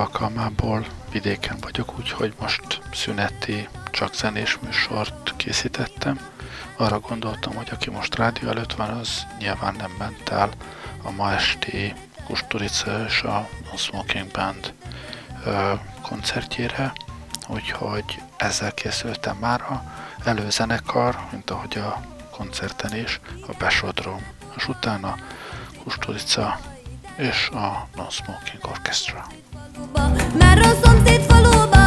alkalmából vidéken vagyok, úgyhogy most szüneti, csak zenés műsort készítettem. Arra gondoltam, hogy aki most rádió előtt van, az nyilván nem ment el a ma esti Kusturica és a Smoking Band koncertjére, úgyhogy ezzel készültem már a előzenekar, mint ahogy a koncerten is, a Besodrom, és utána Kusturica és a No Smoking Orchestra. Már a szomszéd faluban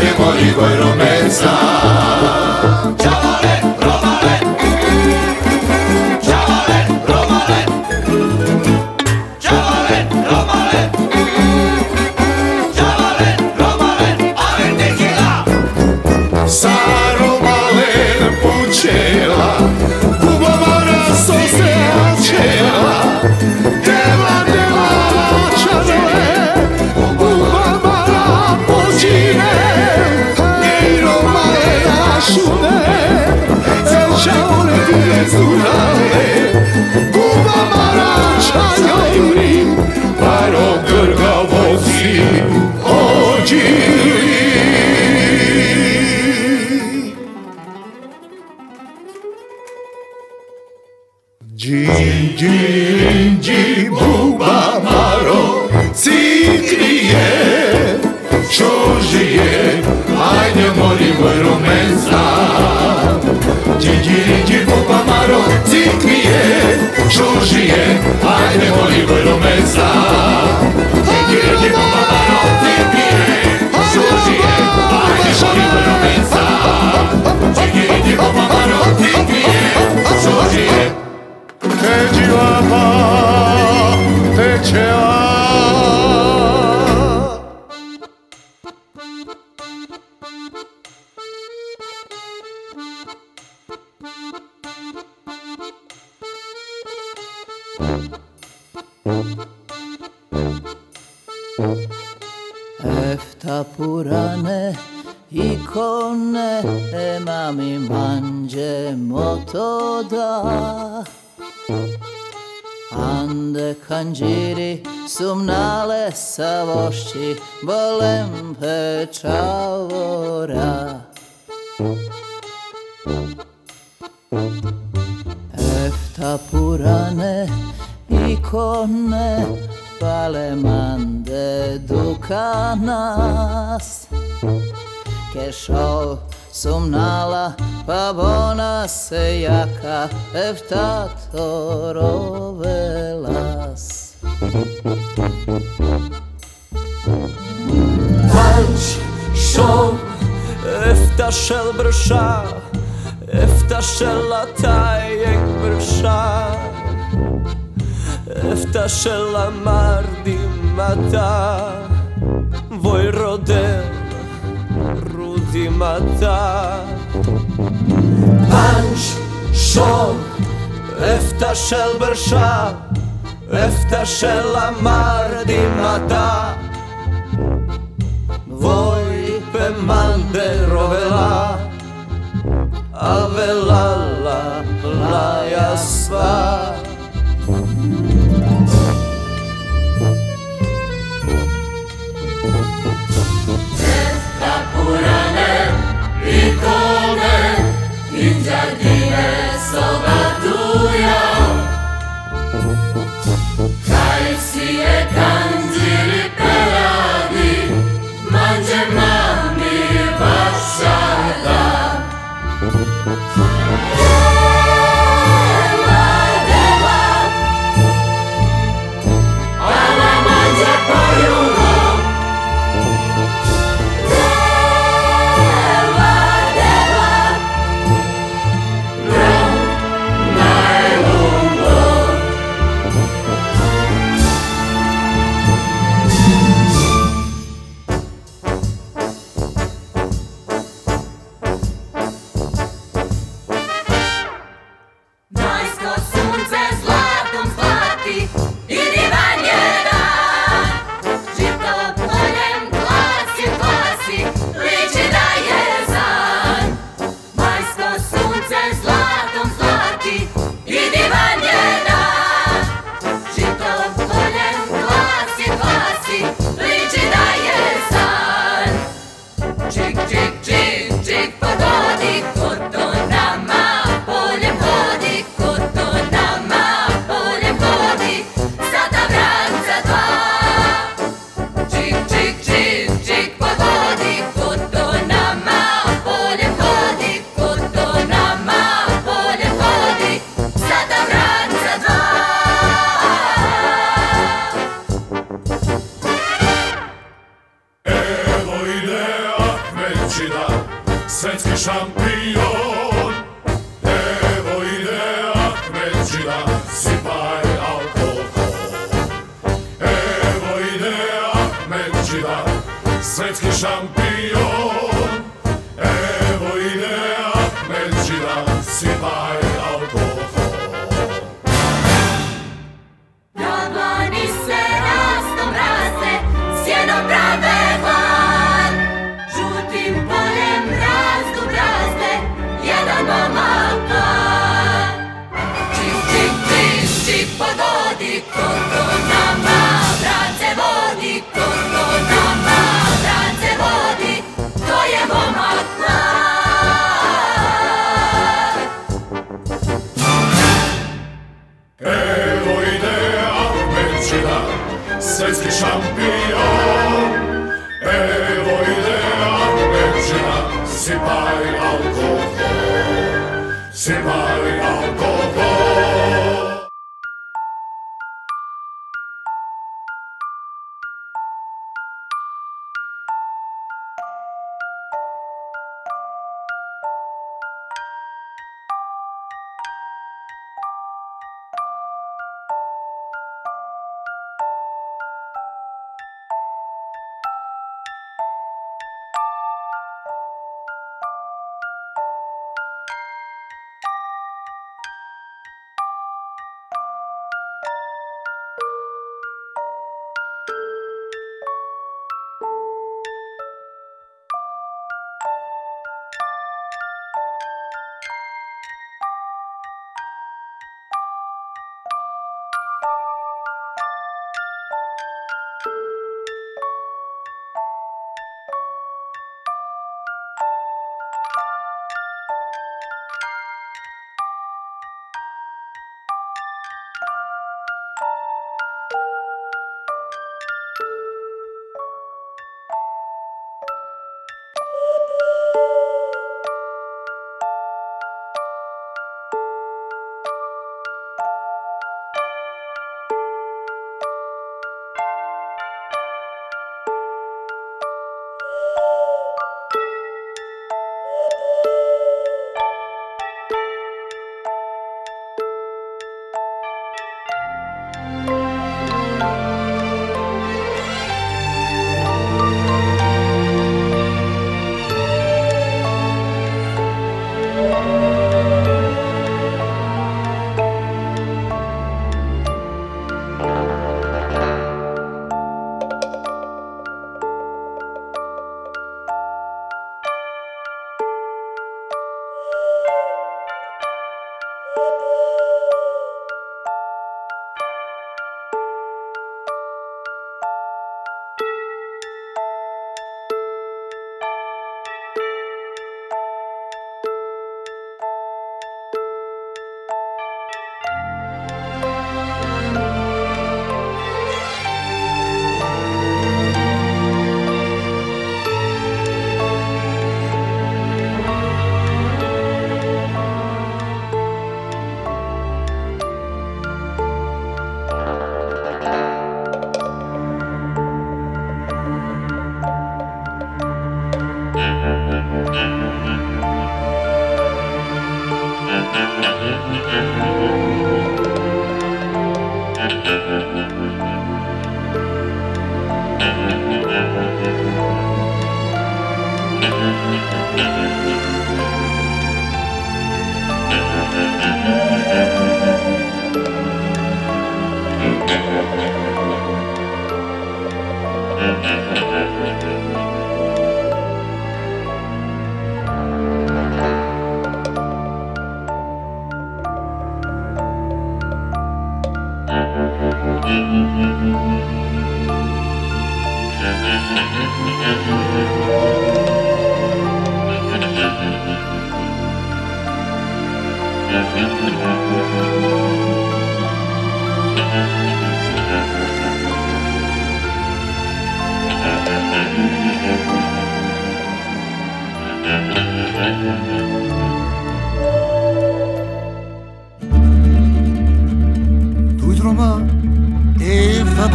ne voliko i rumenca Naši bolem pečavora. Efta purane ikone palemande duka nas. Kešov sumnala pa bona se jaka efta torove las. Τρέχουσel μπροστά Έφτασε λατάει εκ μπροστά Έφτασε λαμάρτηματα Βοηρώνται ρουδήματα Πάντς, σον, έφτασε μπροστά Έφτασε λαμάρτηματα.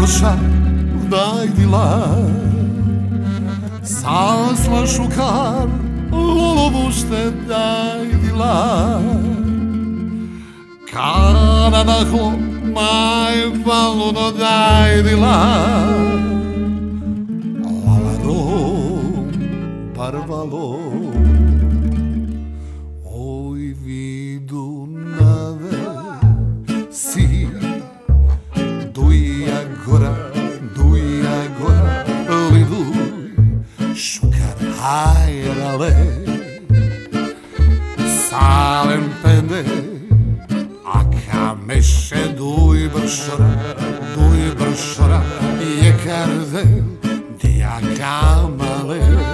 não dai de lá sa sou chamar o louveste dai de lá caramba que mal sale Salen pene Aka meşe duy bırşıra Duy bırşıra Yekerde Diya kamale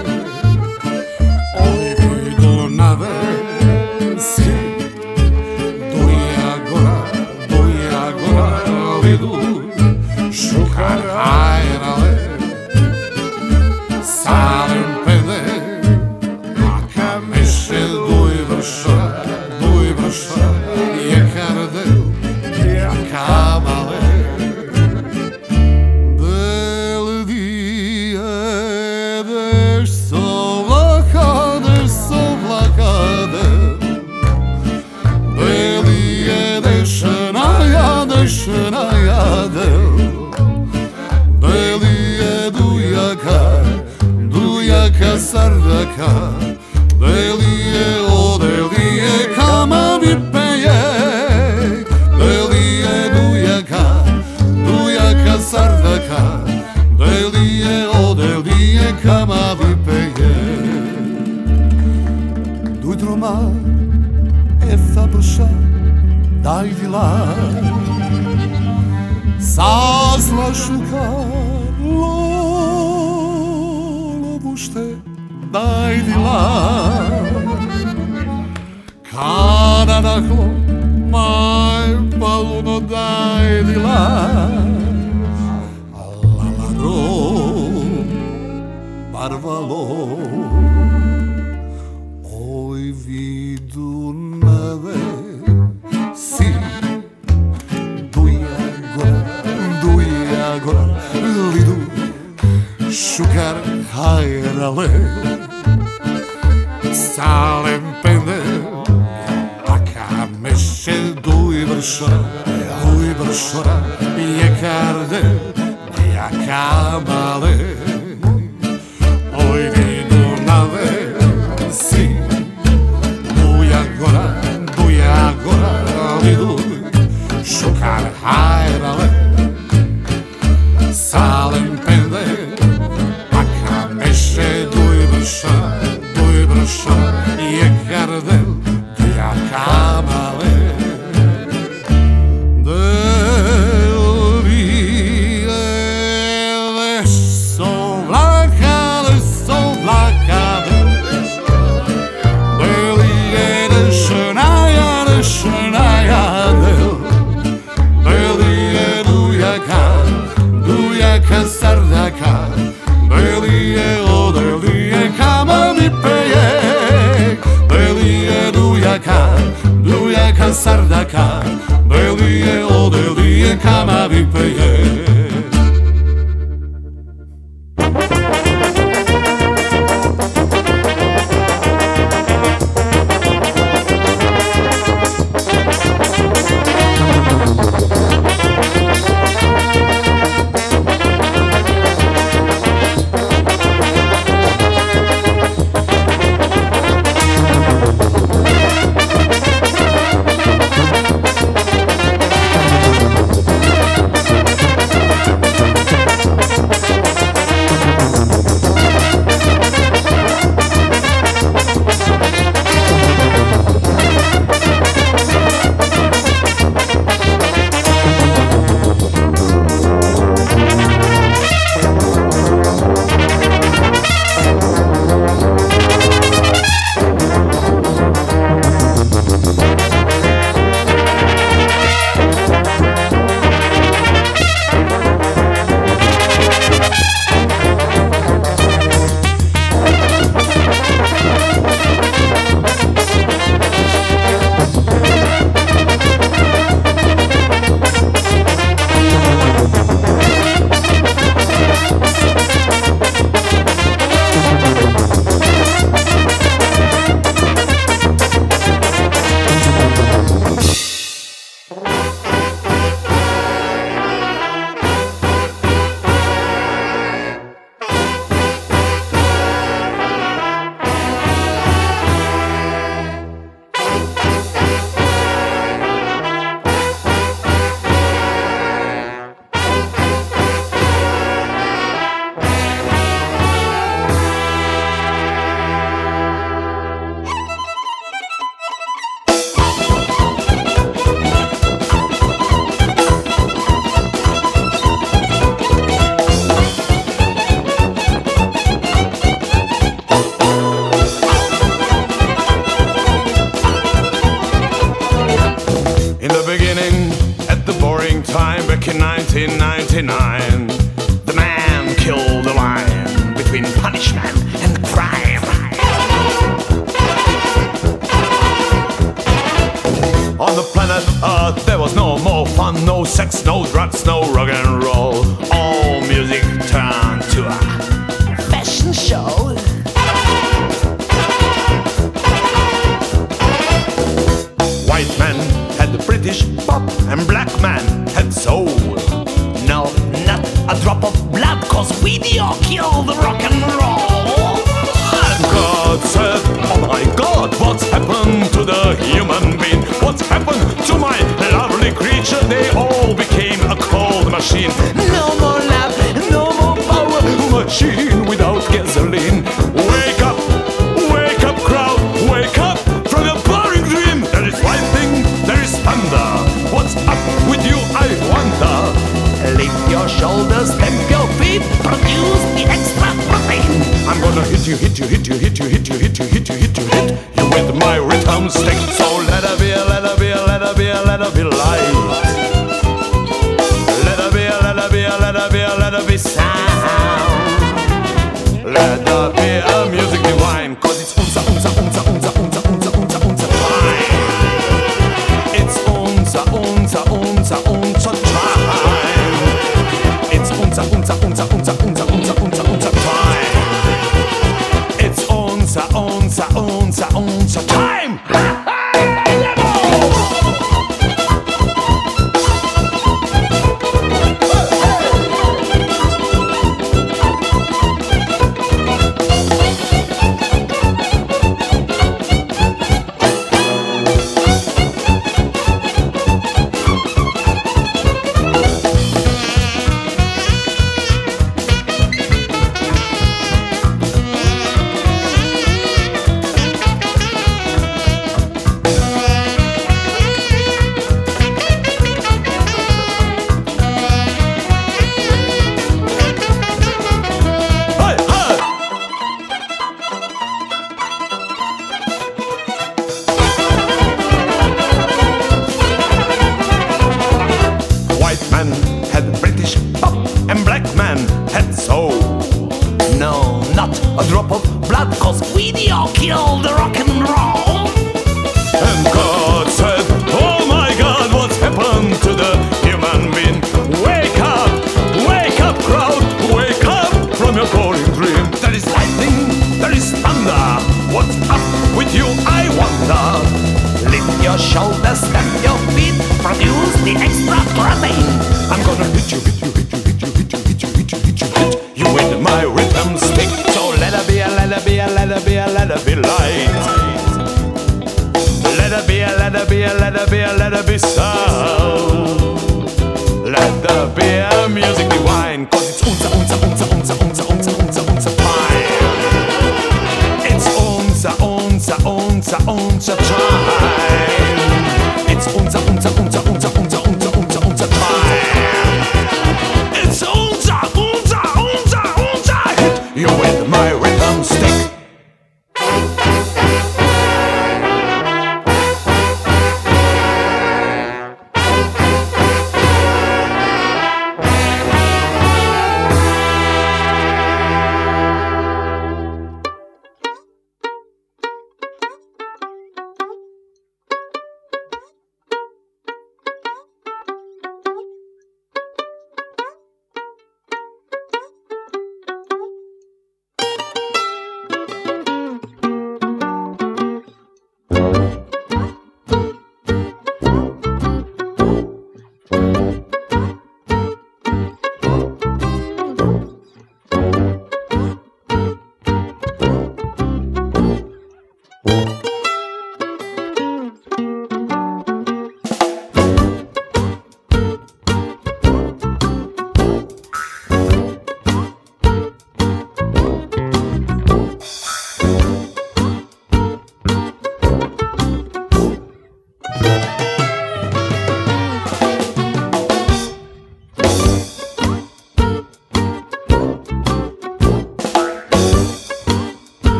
machine.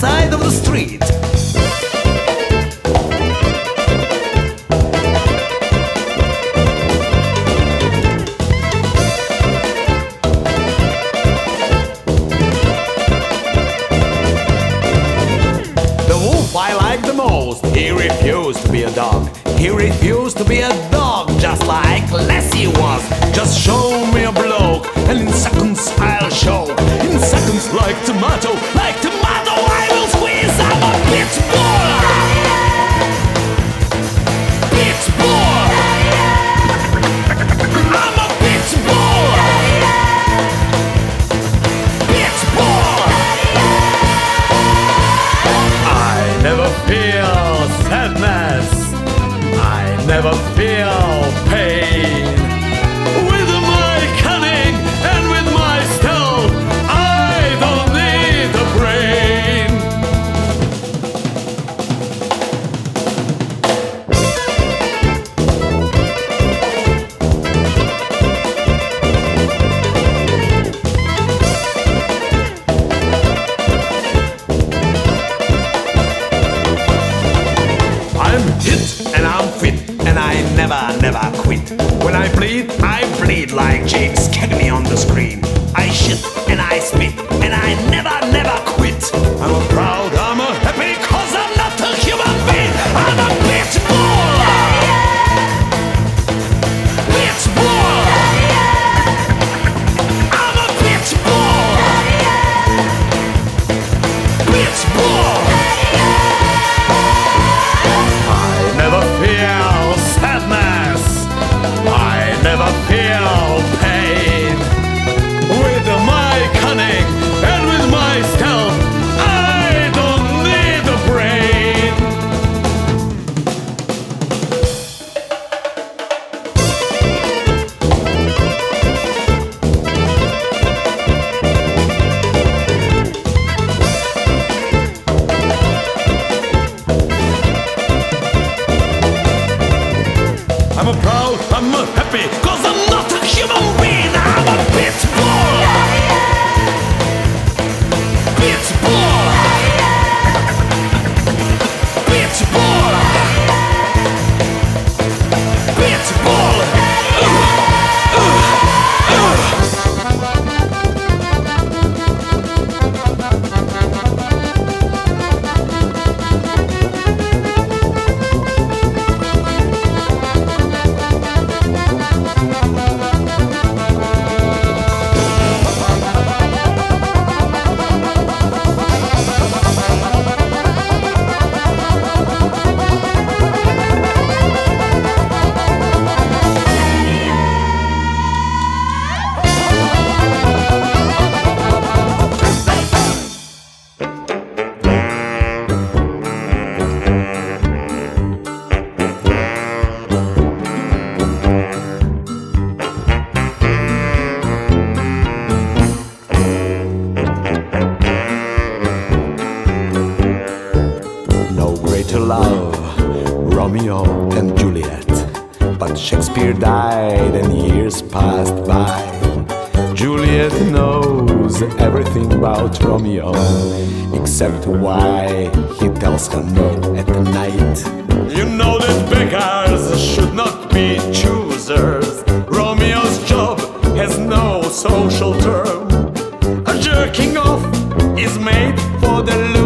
サイド about Romeo, except why he tells her no at night. You know that beggars should not be choosers. Romeo's job has no social term. A jerking off is made for the loser.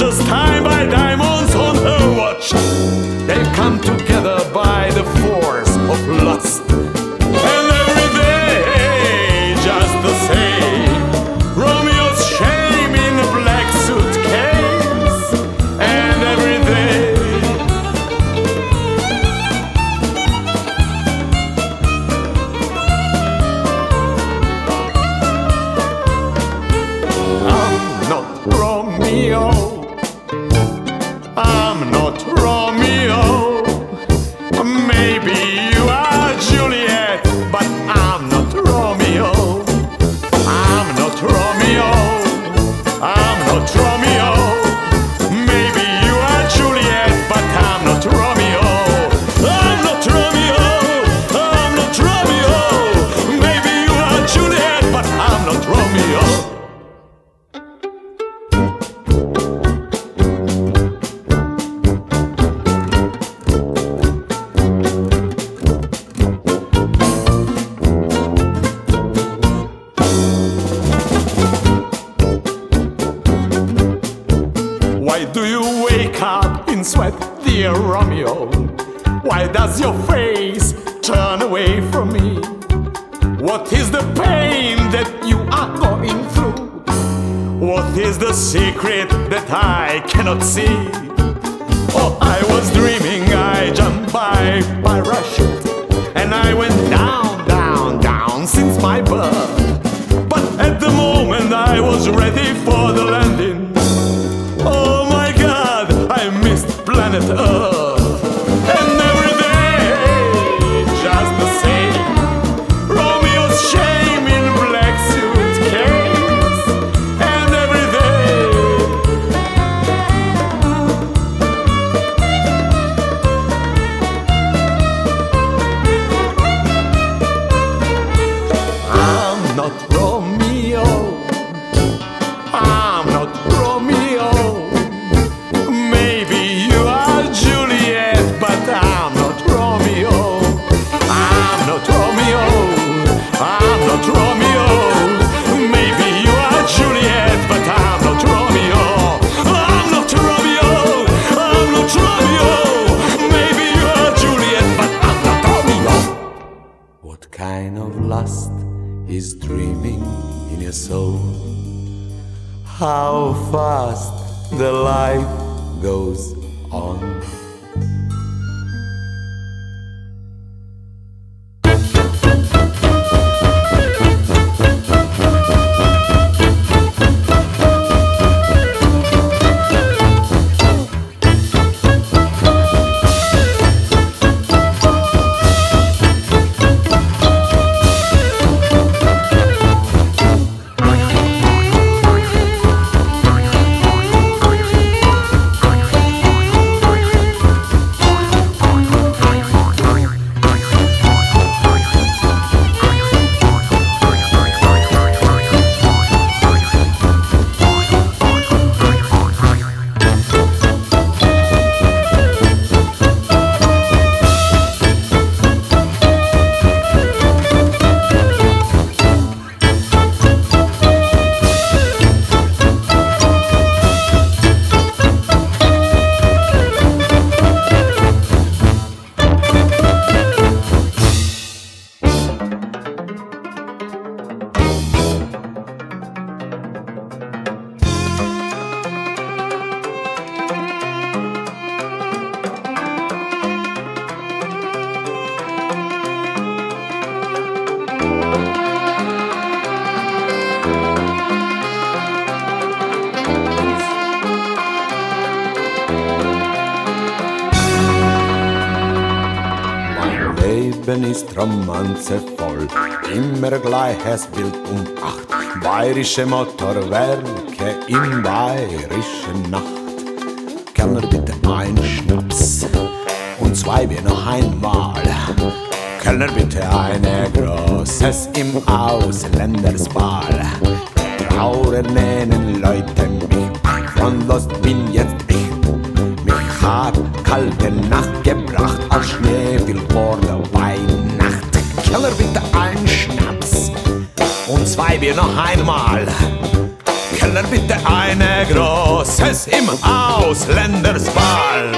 just time by diamonds on her watch. They've come together I was ready for the landing. Oh my god, I missed planet Earth. immer gleich, es Bild um acht. Bayerische Motorwerke im bayerischen Nacht. Kellner, bitte ein Schnaps und zwei Bier noch einmal. Kellner, bitte eine Großes im Ausländersball. Trauer nennen Leute mich, von Lust bin jetzt ich. Mich hat kalte Nacht gebracht, als Schnee will vor der Weihnacht. Keller bitte einen Schnaps und zwei Bier noch einmal. Keller bitte eine großes im Ausländersball.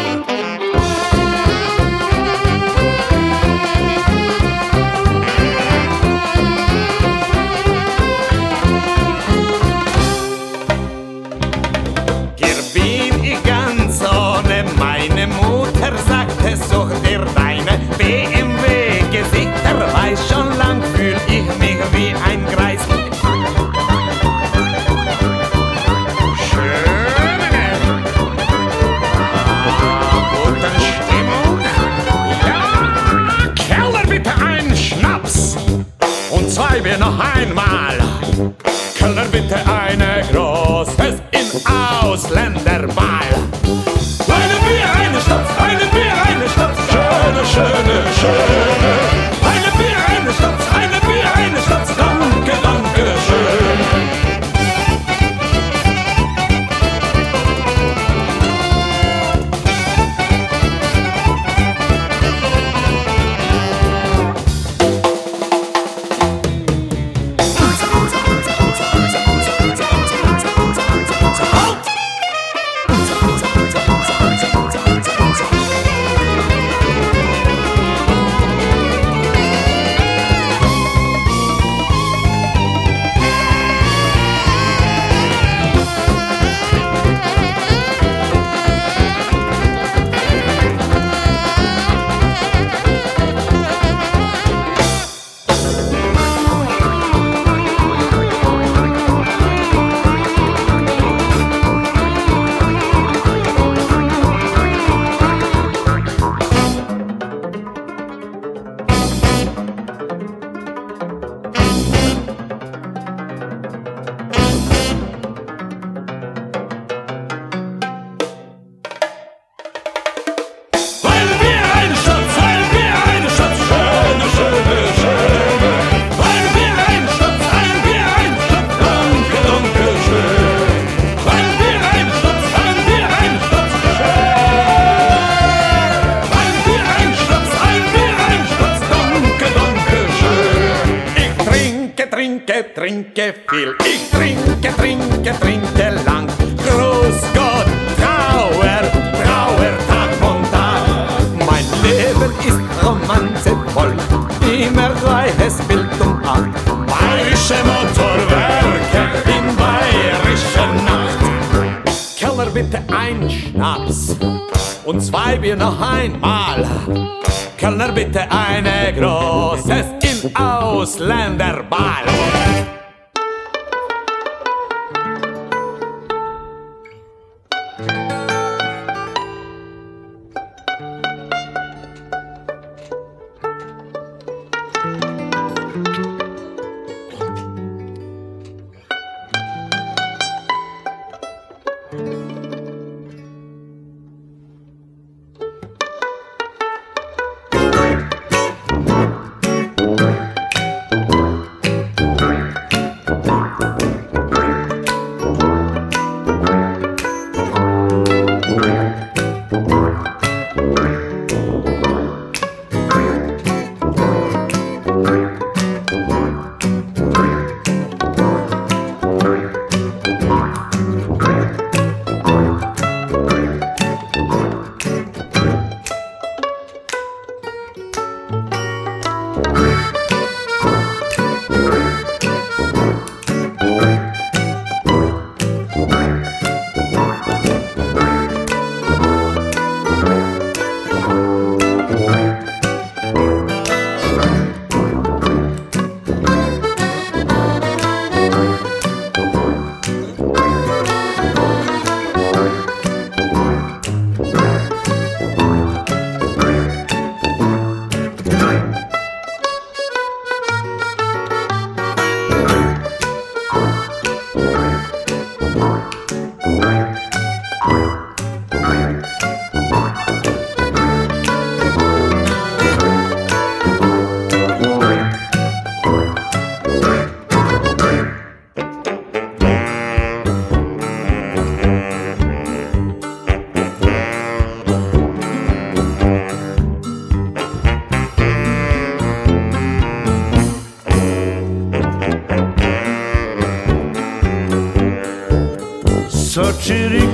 bitte eine großes in Ausländerbahn.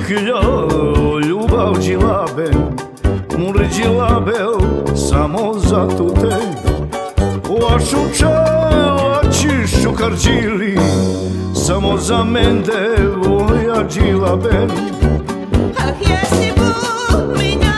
kljo, ljubav džilabe, mur džilabe, samo za tu te. U vašu čelači šukar džili, samo za mende, voja džilabe. Pa ah, jesi bu, minja.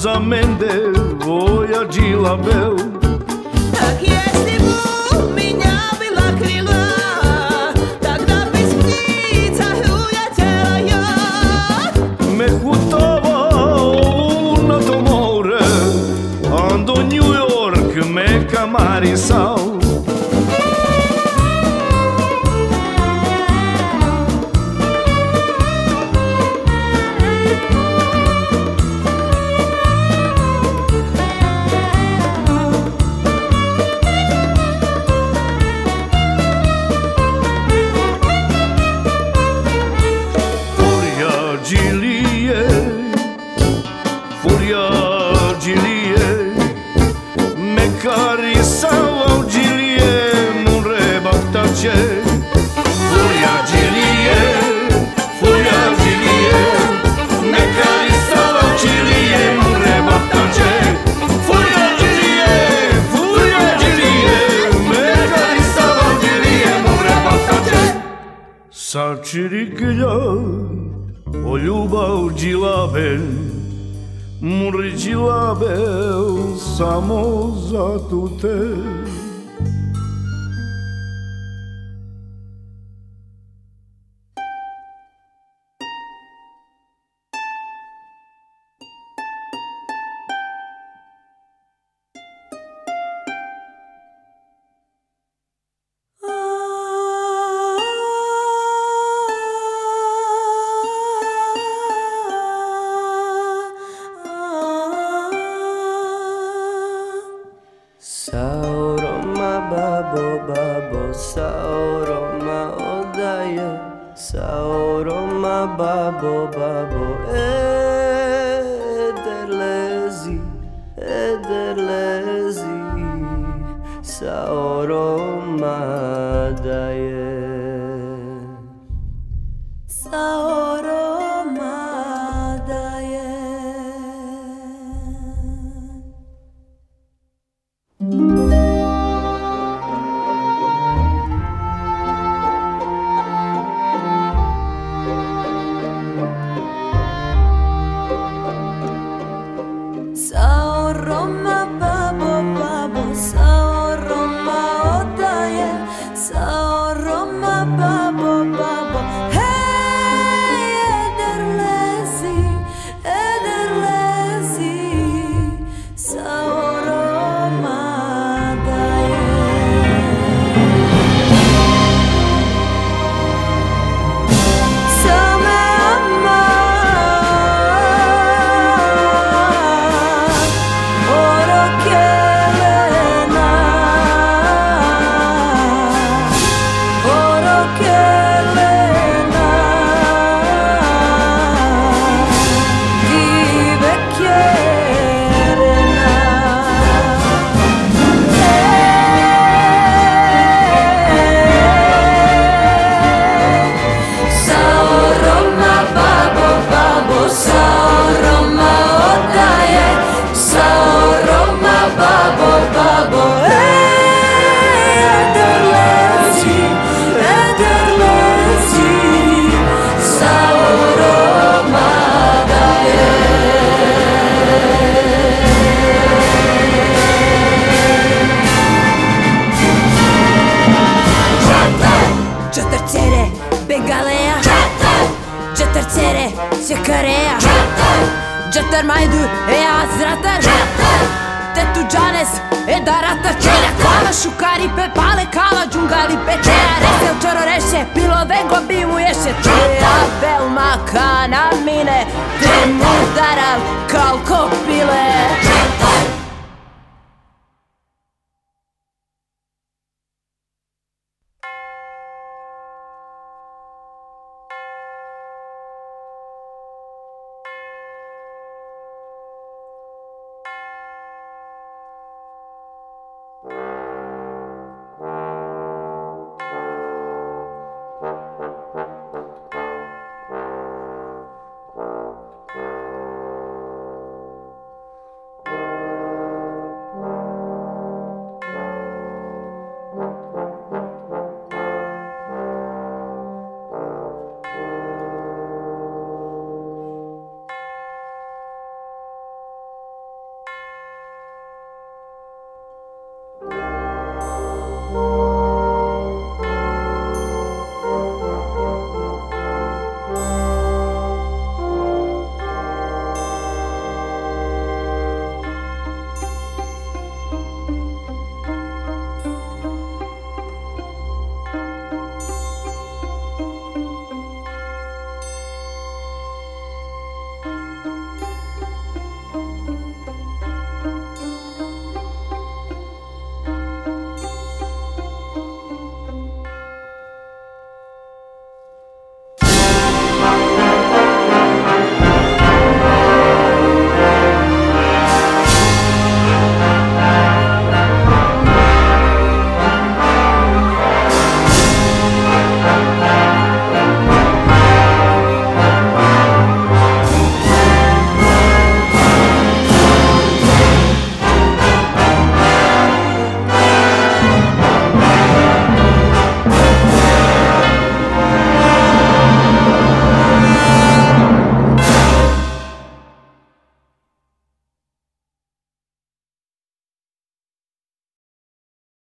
Cruzamente voy de label. saben murgila bel samoza tute